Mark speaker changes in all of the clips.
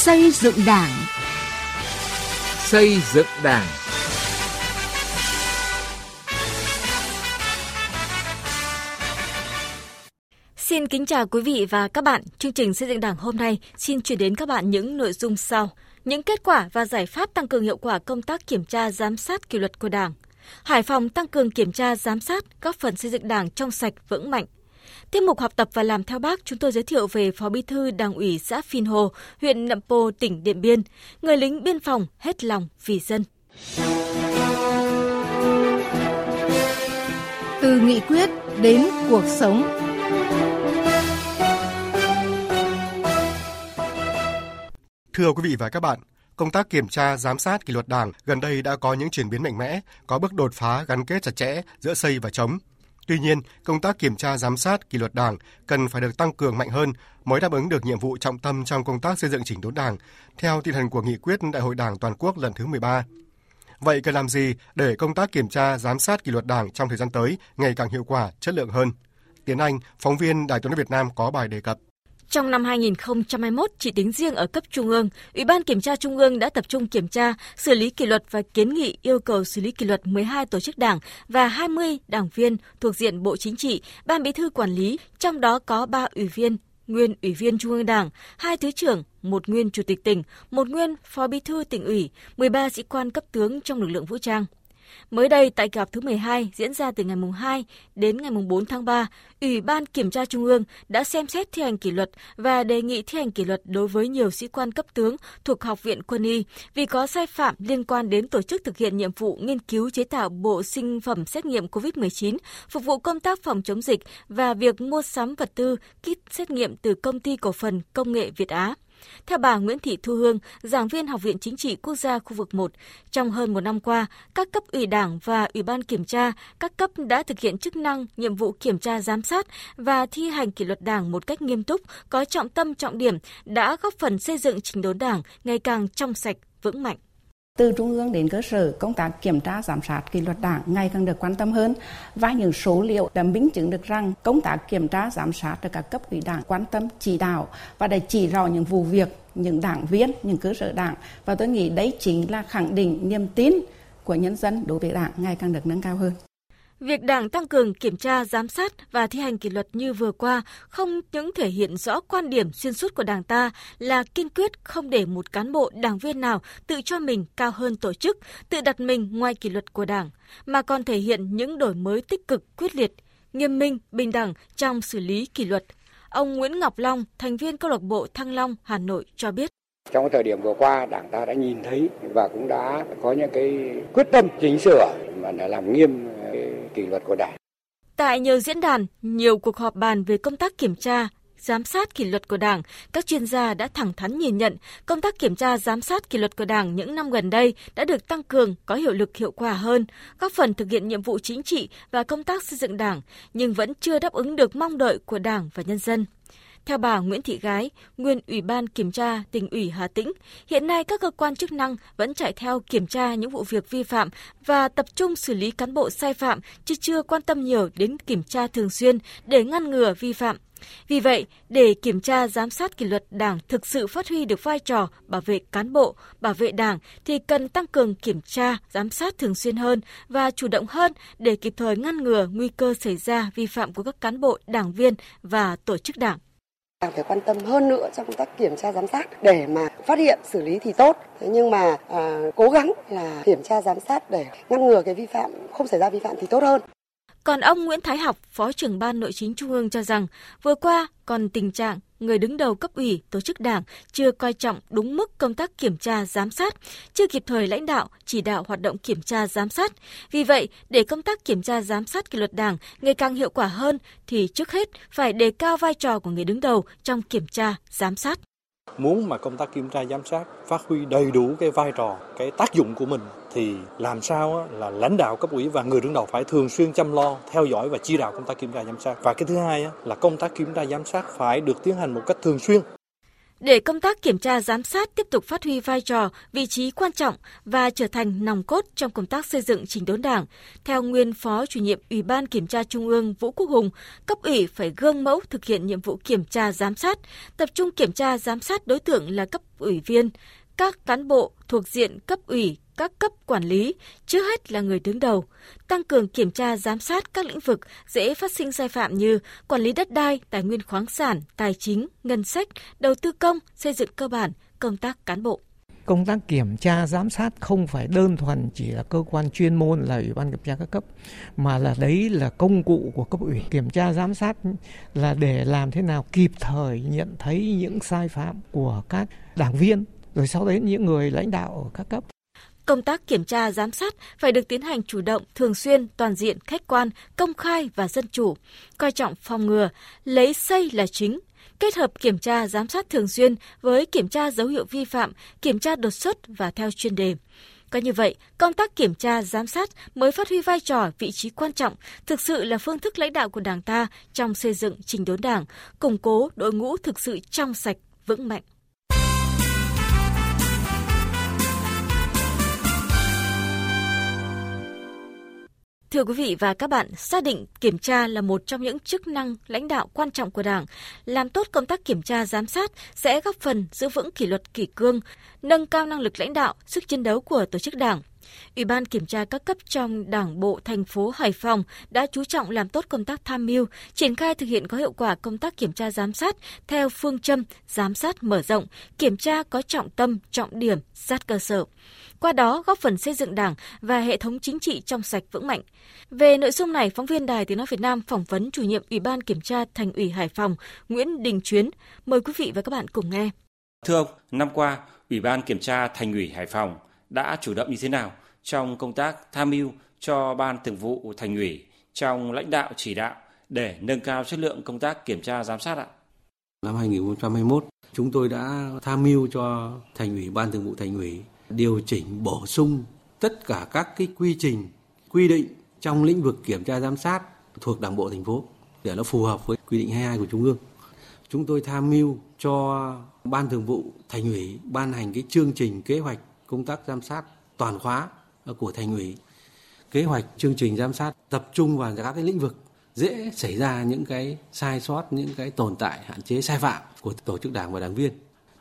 Speaker 1: Xây dựng Đảng.
Speaker 2: Xây dựng Đảng.
Speaker 3: Xin kính chào quý vị và các bạn. Chương trình xây dựng Đảng hôm nay xin chuyển đến các bạn những nội dung sau. Những kết quả và giải pháp tăng cường hiệu quả công tác kiểm tra giám sát kỷ luật của Đảng. Hải Phòng tăng cường kiểm tra giám sát, góp phần xây dựng Đảng trong sạch vững mạnh. Tiết mục học tập và làm theo bác, chúng tôi giới thiệu về Phó Bí thư Đảng ủy xã Phin Hồ, huyện Nậm Pồ, tỉnh Điện Biên, người lính biên phòng hết lòng vì dân.
Speaker 1: Từ nghị quyết đến cuộc sống.
Speaker 4: Thưa quý vị và các bạn, công tác kiểm tra, giám sát kỷ luật Đảng gần đây đã có những chuyển biến mạnh mẽ, có bước đột phá gắn kết chặt chẽ giữa xây và chống. Tuy nhiên, công tác kiểm tra giám sát kỷ luật Đảng cần phải được tăng cường mạnh hơn mới đáp ứng được nhiệm vụ trọng tâm trong công tác xây dựng chỉnh đốn Đảng theo tinh thần của nghị quyết Đại hội Đảng toàn quốc lần thứ 13. Vậy cần làm gì để công tác kiểm tra giám sát kỷ luật Đảng trong thời gian tới ngày càng hiệu quả, chất lượng hơn? Tiến Anh, phóng viên Đài Tiếng nói Việt Nam có bài đề cập.
Speaker 3: Trong năm 2021, chỉ tính riêng ở cấp trung ương, Ủy ban Kiểm tra Trung ương đã tập trung kiểm tra, xử lý kỷ luật và kiến nghị yêu cầu xử lý kỷ luật 12 tổ chức đảng và 20 đảng viên thuộc diện Bộ Chính trị, Ban Bí thư quản lý, trong đó có 3 ủy viên, nguyên ủy viên Trung ương Đảng, hai thứ trưởng, một nguyên chủ tịch tỉnh, một nguyên phó bí thư tỉnh ủy, 13 sĩ quan cấp tướng trong lực lượng vũ trang. Mới đây, tại kỳ họp thứ 12 diễn ra từ ngày 2 đến ngày 4 tháng 3, Ủy ban Kiểm tra Trung ương đã xem xét thi hành kỷ luật và đề nghị thi hành kỷ luật đối với nhiều sĩ quan cấp tướng thuộc Học viện Quân y vì có sai phạm liên quan đến tổ chức thực hiện nhiệm vụ nghiên cứu chế tạo bộ sinh phẩm xét nghiệm COVID-19, phục vụ công tác phòng chống dịch và việc mua sắm vật tư, kit xét nghiệm từ công ty cổ phần công nghệ Việt Á. Theo bà Nguyễn Thị Thu Hương, giảng viên Học viện Chính trị Quốc gia khu vực 1, trong hơn một năm qua, các cấp ủy đảng và ủy ban kiểm tra, các cấp đã thực hiện chức năng, nhiệm vụ kiểm tra giám sát và thi hành kỷ luật đảng một cách nghiêm túc, có trọng tâm trọng điểm, đã góp phần xây dựng trình đốn đảng ngày càng trong sạch, vững mạnh.
Speaker 5: Từ trung ương đến cơ sở, công tác kiểm tra giám sát kỷ luật đảng ngày càng được quan tâm hơn và những số liệu đã minh chứng được rằng công tác kiểm tra giám sát được các cấp ủy đảng quan tâm chỉ đạo và để chỉ rõ những vụ việc, những đảng viên, những cơ sở đảng và tôi nghĩ đấy chính là khẳng định niềm tin của nhân dân đối với đảng ngày càng được nâng cao hơn.
Speaker 3: Việc Đảng tăng cường kiểm tra, giám sát và thi hành kỷ luật như vừa qua không những thể hiện rõ quan điểm xuyên suốt của Đảng ta là kiên quyết không để một cán bộ đảng viên nào tự cho mình cao hơn tổ chức, tự đặt mình ngoài kỷ luật của Đảng, mà còn thể hiện những đổi mới tích cực, quyết liệt, nghiêm minh, bình đẳng trong xử lý kỷ luật. Ông Nguyễn Ngọc Long, thành viên câu lạc bộ Thăng Long, Hà Nội cho biết.
Speaker 6: Trong thời điểm vừa qua, Đảng ta đã nhìn thấy và cũng đã có những cái quyết tâm chỉnh sửa và đã làm nghiêm kỷ luật của Đảng.
Speaker 3: Tại nhiều diễn đàn, nhiều cuộc họp bàn về công tác kiểm tra, giám sát kỷ luật của Đảng, các chuyên gia đã thẳng thắn nhìn nhận công tác kiểm tra giám sát kỷ luật của Đảng những năm gần đây đã được tăng cường, có hiệu lực hiệu quả hơn, góp phần thực hiện nhiệm vụ chính trị và công tác xây dựng Đảng, nhưng vẫn chưa đáp ứng được mong đợi của Đảng và nhân dân. Theo bà Nguyễn Thị Gái, nguyên Ủy ban Kiểm tra tỉnh ủy Hà Tĩnh, hiện nay các cơ quan chức năng vẫn chạy theo kiểm tra những vụ việc vi phạm và tập trung xử lý cán bộ sai phạm chứ chưa quan tâm nhiều đến kiểm tra thường xuyên để ngăn ngừa vi phạm. Vì vậy, để kiểm tra giám sát kỷ luật Đảng thực sự phát huy được vai trò bảo vệ cán bộ, bảo vệ Đảng thì cần tăng cường kiểm tra, giám sát thường xuyên hơn và chủ động hơn để kịp thời ngăn ngừa nguy cơ xảy ra vi phạm của các cán bộ, đảng viên và tổ chức Đảng
Speaker 7: càng phải quan tâm hơn nữa trong công tác kiểm tra giám sát để mà phát hiện xử lý thì tốt. Thế nhưng mà à, cố gắng là kiểm tra giám sát để ngăn ngừa cái vi phạm không xảy ra vi phạm thì tốt hơn.
Speaker 3: Còn ông Nguyễn Thái Học, Phó trưởng Ban Nội chính Trung ương cho rằng, vừa qua còn tình trạng người đứng đầu cấp ủy, tổ chức đảng chưa coi trọng đúng mức công tác kiểm tra giám sát, chưa kịp thời lãnh đạo, chỉ đạo hoạt động kiểm tra giám sát. Vì vậy, để công tác kiểm tra giám sát kỷ luật đảng ngày càng hiệu quả hơn thì trước hết phải đề cao vai trò của người đứng đầu trong kiểm tra giám sát
Speaker 8: muốn mà công tác kiểm tra giám sát, phát huy đầy đủ cái vai trò, cái tác dụng của mình thì làm sao là lãnh đạo cấp ủy và người đứng đầu phải thường xuyên chăm lo, theo dõi và chỉ đạo công tác kiểm tra giám sát. Và cái thứ hai là công tác kiểm tra giám sát phải được tiến hành một cách thường xuyên.
Speaker 3: Để công tác kiểm tra giám sát tiếp tục phát huy vai trò, vị trí quan trọng và trở thành nòng cốt trong công tác xây dựng chỉnh đốn Đảng, theo nguyên Phó chủ nhiệm Ủy ban Kiểm tra Trung ương Vũ Quốc Hùng, cấp ủy phải gương mẫu thực hiện nhiệm vụ kiểm tra giám sát, tập trung kiểm tra giám sát đối tượng là cấp ủy viên, các cán bộ thuộc diện cấp ủy, các cấp quản lý, trước hết là người đứng đầu, tăng cường kiểm tra giám sát các lĩnh vực dễ phát sinh sai phạm như quản lý đất đai, tài nguyên khoáng sản, tài chính, ngân sách, đầu tư công, xây dựng cơ bản, công tác cán bộ.
Speaker 2: Công tác kiểm tra giám sát không phải đơn thuần chỉ là cơ quan chuyên môn là ủy ban kiểm tra các cấp mà là đấy là công cụ của cấp ủy. Kiểm tra giám sát là để làm thế nào kịp thời nhận thấy những sai phạm của các đảng viên rồi sau đấy những người lãnh đạo ở các cấp
Speaker 3: công tác kiểm tra giám sát phải được tiến hành chủ động, thường xuyên, toàn diện, khách quan, công khai và dân chủ, coi trọng phòng ngừa, lấy xây là chính, kết hợp kiểm tra giám sát thường xuyên với kiểm tra dấu hiệu vi phạm, kiểm tra đột xuất và theo chuyên đề. Có như vậy, công tác kiểm tra, giám sát mới phát huy vai trò, vị trí quan trọng, thực sự là phương thức lãnh đạo của Đảng ta trong xây dựng trình đốn Đảng, củng cố đội ngũ thực sự trong sạch, vững mạnh. Thưa quý vị và các bạn, xác định kiểm tra là một trong những chức năng lãnh đạo quan trọng của Đảng. Làm tốt công tác kiểm tra giám sát sẽ góp phần giữ vững kỷ luật kỷ cương, nâng cao năng lực lãnh đạo, sức chiến đấu của tổ chức Đảng. Ủy ban kiểm tra các cấp trong Đảng bộ thành phố Hải Phòng đã chú trọng làm tốt công tác tham mưu, triển khai thực hiện có hiệu quả công tác kiểm tra giám sát theo phương châm giám sát mở rộng, kiểm tra có trọng tâm, trọng điểm, sát cơ sở qua đó góp phần xây dựng Đảng và hệ thống chính trị trong sạch vững mạnh. Về nội dung này, phóng viên Đài Tiếng Nói Việt Nam phỏng vấn chủ nhiệm Ủy ban Kiểm tra Thành ủy Hải Phòng Nguyễn Đình Chuyến. Mời quý vị và các bạn cùng nghe.
Speaker 9: Thưa ông, năm qua, Ủy ban Kiểm tra Thành ủy Hải Phòng đã chủ động như thế nào trong công tác tham mưu cho Ban Thường vụ Thành ủy trong lãnh đạo chỉ đạo để nâng cao chất lượng công tác kiểm tra giám sát ạ?
Speaker 10: Năm 2021, chúng tôi đã tham mưu cho Thành ủy Ban Thường vụ Thành ủy điều chỉnh bổ sung tất cả các cái quy trình quy định trong lĩnh vực kiểm tra giám sát thuộc Đảng bộ thành phố để nó phù hợp với quy định 22 của Trung ương. Chúng tôi tham mưu cho Ban Thường vụ Thành ủy ban hành cái chương trình kế hoạch công tác giám sát toàn khóa ờ, của Thành ủy. Kế hoạch chương trình giám sát tập trung vào các cái lĩnh vực dễ xảy ra những cái sai sót, những cái tồn tại, hạn chế sai phạm của tổ chức đảng và đảng viên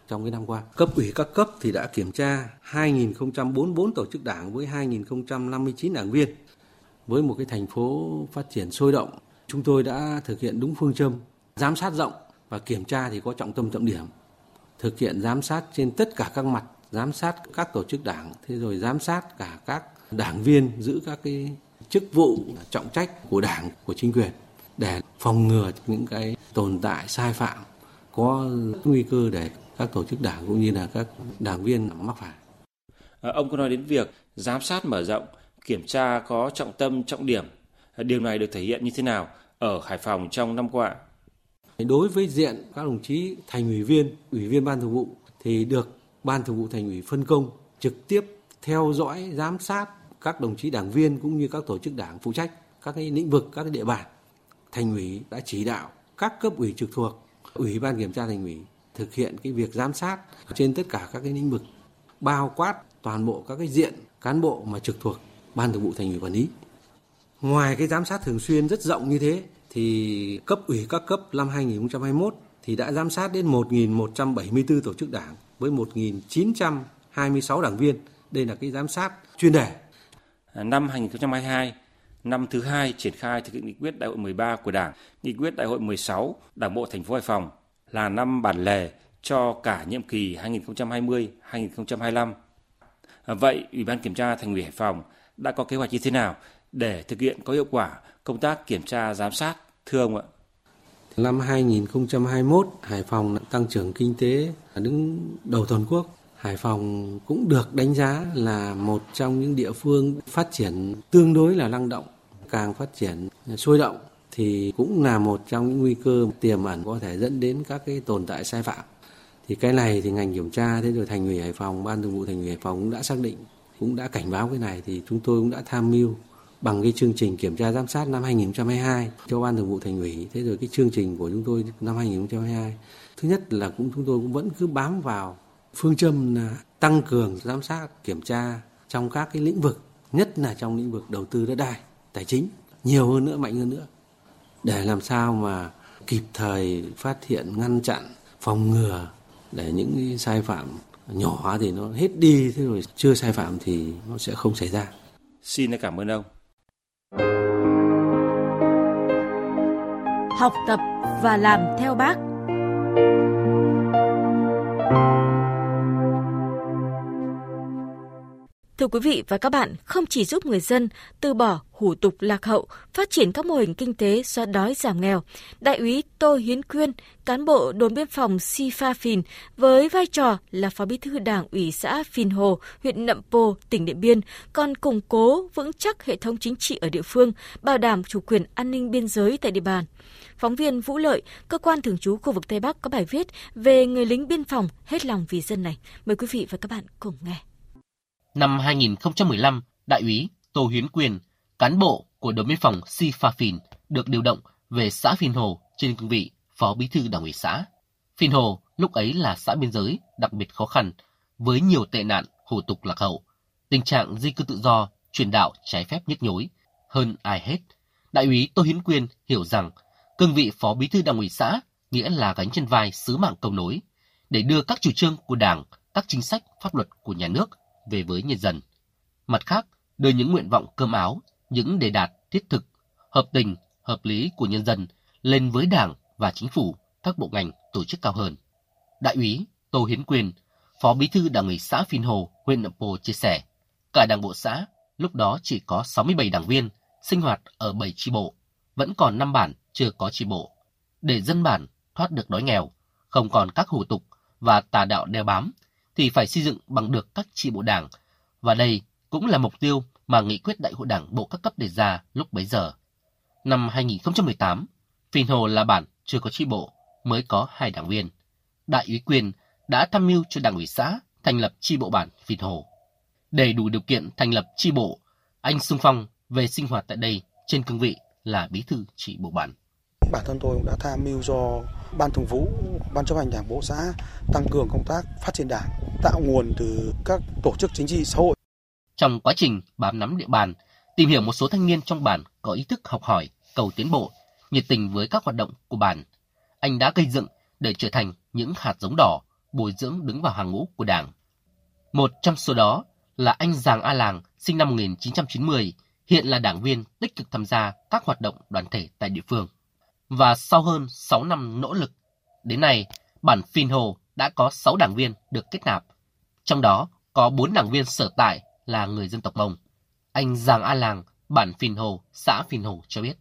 Speaker 10: trong cái năm qua. Cấp ủy các cấp thì đã kiểm tra 2.044 tổ chức đảng với 2.059 đảng viên. Với một cái thành phố phát triển sôi động, chúng tôi đã thực hiện đúng phương châm giám sát rộng và kiểm tra thì có trọng tâm trọng điểm. Thực hiện giám sát trên tất cả các mặt, giám sát các tổ chức đảng, thế rồi giám sát cả các đảng viên giữ các cái chức vụ trọng trách của đảng, của chính quyền để phòng ngừa những cái tồn tại sai phạm có nguy cơ để các tổ chức đảng cũng như là các đảng viên mắc phải.
Speaker 9: À, ông có nói đến việc giám sát mở rộng, kiểm tra có trọng tâm, trọng điểm. À, điều này được thể hiện như thế nào ở Hải Phòng trong năm qua?
Speaker 10: Đối với diện các đồng chí thành ủy viên, ủy viên ban thường vụ thì được ban thường vụ thành ủy phân công trực tiếp theo dõi, giám sát các đồng chí đảng viên cũng như các tổ chức đảng phụ trách các cái lĩnh vực, các cái địa bàn. Thành ủy đã chỉ đạo các cấp ủy trực thuộc, ủy ban kiểm tra thành ủy thực hiện cái việc giám sát trên tất cả các cái lĩnh vực bao quát toàn bộ các cái diện cán bộ mà trực thuộc ban thường vụ thành ủy quản lý. Ngoài cái giám sát thường xuyên rất rộng như thế thì cấp ủy các cấp năm 2021 thì đã giám sát đến 1.174 tổ chức đảng với 1.926 đảng viên. Đây là cái giám sát chuyên đề.
Speaker 9: Năm 2022, năm thứ hai triển khai thực hiện nghị quyết đại hội 13 của Đảng, nghị quyết đại hội 16 Đảng bộ thành phố Hải Phòng là năm bản lề cho cả nhiệm kỳ 2020-2025. Vậy, Ủy ban Kiểm tra Thành ủy Hải Phòng đã có kế hoạch như thế nào để thực hiện có hiệu quả công tác kiểm tra giám sát, thưa ông ạ?
Speaker 10: Năm 2021, Hải Phòng tăng trưởng kinh tế đứng đầu toàn quốc. Hải Phòng cũng được đánh giá là một trong những địa phương phát triển tương đối là năng động, càng phát triển sôi động thì cũng là một trong những nguy cơ tiềm ẩn có thể dẫn đến các cái tồn tại sai phạm. Thì cái này thì ngành kiểm tra thế rồi thành ủy Hải Phòng, ban thường vụ thành ủy Hải Phòng cũng đã xác định, cũng đã cảnh báo cái này thì chúng tôi cũng đã tham mưu bằng cái chương trình kiểm tra giám sát năm 2022 cho ban thường vụ thành ủy. Thế rồi cái chương trình của chúng tôi năm 2022 thứ nhất là cũng chúng tôi cũng vẫn cứ bám vào phương châm là tăng cường giám sát, kiểm tra trong các cái lĩnh vực, nhất là trong lĩnh vực đầu tư đất đai, tài chính, nhiều hơn nữa, mạnh hơn nữa. Để làm sao mà kịp thời phát hiện, ngăn chặn, phòng ngừa để những cái sai phạm nhỏ thì nó hết đi, thế rồi chưa sai phạm thì nó sẽ không xảy ra.
Speaker 9: Xin cảm ơn ông.
Speaker 3: Học tập và làm theo bác Thưa quý vị và các bạn, không chỉ giúp người dân từ bỏ hủ tục lạc hậu, phát triển các mô hình kinh tế xóa đói giảm nghèo, Đại úy Tô Hiến Quyên, cán bộ đồn biên phòng Si Pha Phìn với vai trò là Phó Bí thư Đảng ủy xã Phìn Hồ, huyện Nậm Pồ, tỉnh Điện Biên, còn củng cố vững chắc hệ thống chính trị ở địa phương, bảo đảm chủ quyền an ninh biên giới tại địa bàn. Phóng viên Vũ Lợi, cơ quan thường trú khu vực Tây Bắc có bài viết về người lính biên phòng hết lòng vì dân này. Mời quý vị và các bạn cùng nghe.
Speaker 11: Năm 2015, Đại úy Tô Hiến Quyền, cán bộ của đồn biên phòng Si Pha Phìn được điều động về xã Phìn Hồ trên cương vị Phó Bí thư Đảng ủy xã. Phìn Hồ lúc ấy là xã biên giới đặc biệt khó khăn với nhiều tệ nạn, hủ tục lạc hậu, tình trạng di cư tự do, truyền đạo trái phép nhức nhối. Hơn ai hết, Đại úy Tô Hiến Quyền hiểu rằng cương vị Phó Bí thư Đảng ủy xã nghĩa là gánh trên vai sứ mạng cầu nối để đưa các chủ trương của Đảng, các chính sách pháp luật của nhà nước về với nhân dân. Mặt khác, đưa những nguyện vọng cơm áo, những đề đạt thiết thực, hợp tình, hợp lý của nhân dân lên với Đảng và Chính phủ, các bộ ngành, tổ chức cao hơn. Đại úy Tô Hiến Quyền, Phó Bí thư Đảng ủy xã Phìn Hồ, huyện Nậm Pồ chia sẻ, cả đảng bộ xã lúc đó chỉ có 67 đảng viên, sinh hoạt ở 7 chi bộ, vẫn còn 5 bản chưa có chi bộ. Để dân bản thoát được đói nghèo, không còn các hủ tục và tà đạo đeo bám, thì phải xây dựng bằng được các chi bộ đảng. Và đây cũng là mục tiêu mà nghị quyết đại hội đảng bộ các cấp đề ra lúc bấy giờ. Năm 2018, Phìn Hồ là bản chưa có chi bộ, mới có hai đảng viên. Đại úy Quyền đã tham mưu cho đảng ủy xã thành lập chi bộ bản Phìn Hồ. Để đủ điều kiện thành lập chi bộ, anh xung phong về sinh hoạt tại đây trên cương vị là bí thư chi bộ bản.
Speaker 12: Bản thân tôi cũng đã tham mưu cho ban thường vụ, ban chấp hành đảng bộ xã tăng cường công tác phát triển đảng, tạo nguồn từ các tổ chức chính trị xã hội.
Speaker 11: Trong quá trình bám nắm địa bàn, tìm hiểu một số thanh niên trong bản có ý thức học hỏi, cầu tiến bộ, nhiệt tình với các hoạt động của bản. Anh đã gây dựng để trở thành những hạt giống đỏ, bồi dưỡng đứng vào hàng ngũ của đảng. Một trong số đó là anh Giàng A Làng, sinh năm 1990, hiện là đảng viên tích cực tham gia các hoạt động đoàn thể tại địa phương. Và sau hơn 6 năm nỗ lực, đến nay, bản Phìn Hồ đã có 6 đảng viên được kết nạp. Trong đó có 4 đảng viên sở tại là người dân tộc Mông. Anh Giàng A Làng, bản Phìn Hồ, xã Phìn Hồ cho biết.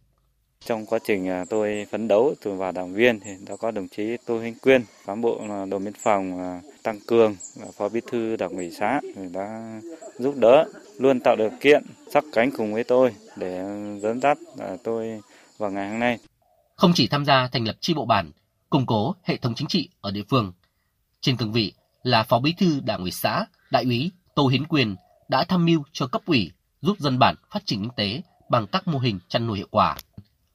Speaker 13: Trong quá trình à, tôi phấn đấu từ vào đảng viên thì đã có đồng chí Tô Hinh Quyên, cán bộ à, đồn biên phòng à, tăng cường phó bí thư đảng ủy xã đã giúp đỡ, luôn tạo điều kiện sắc cánh cùng với tôi để dẫn dắt tôi vào ngày hôm nay.
Speaker 11: Không chỉ tham gia thành lập chi bộ bản, củng cố hệ thống chính trị ở địa phương. Trên cương vị là phó bí thư đảng ủy xã, đại úy Tô Hiến Quyền đã tham mưu cho cấp ủy giúp dân bản phát triển kinh tế bằng các mô hình chăn nuôi hiệu quả.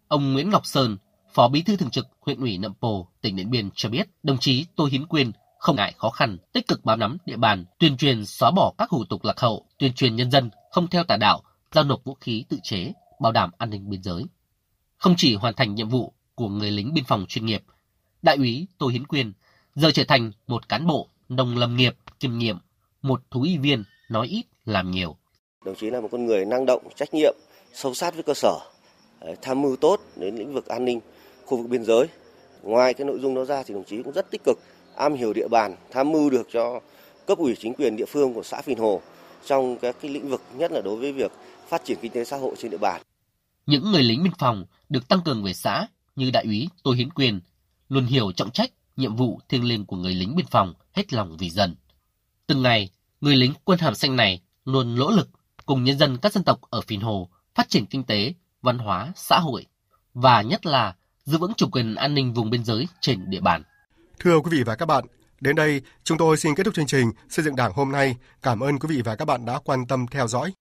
Speaker 11: Ông Nguyễn Ngọc Sơn, Phó Bí thư Thường trực huyện ủy Nậm Pồ, tỉnh Điện Biên cho biết, đồng chí Tô Hiến Quyền không ngại khó khăn, tích cực bám nắm địa bàn, tuyên truyền xóa bỏ các hủ tục lạc hậu, tuyên truyền nhân dân không theo tà đạo, giao nộp vũ khí tự chế, bảo đảm an ninh biên giới. Không chỉ hoàn thành nhiệm vụ của người lính biên phòng chuyên nghiệp, đại úy Tô Hiến Quyền giờ trở thành một cán bộ nông lâm nghiệp kiêm nhiệm, một thú y viên nói ít làm nhiều.
Speaker 14: Đồng chí là một con người năng động, trách nhiệm, sâu sát với cơ sở, tham mưu tốt đến lĩnh vực an ninh khu vực biên giới. Ngoài cái nội dung đó ra thì đồng chí cũng rất tích cực am hiểu địa bàn, tham mưu được cho cấp ủy chính quyền địa phương của xã Phìn Hồ trong các cái lĩnh vực nhất là đối với việc phát triển kinh tế xã hội trên địa bàn.
Speaker 11: Những người lính biên phòng được tăng cường về xã như đại úy Tô Hiến Quyền luôn hiểu trọng trách, nhiệm vụ thiêng liêng của người lính biên phòng hết lòng vì dân. Từng ngày, người lính quân hàm xanh này luôn nỗ lực cùng nhân dân các dân tộc ở Phìn Hồ phát triển kinh tế, văn hóa, xã hội và nhất là giữ vững chủ quyền an ninh vùng biên giới trên địa bàn.
Speaker 4: Thưa quý vị và các bạn, đến đây chúng tôi xin kết thúc chương trình Xây dựng Đảng hôm nay. Cảm ơn quý vị và các bạn đã quan tâm theo dõi.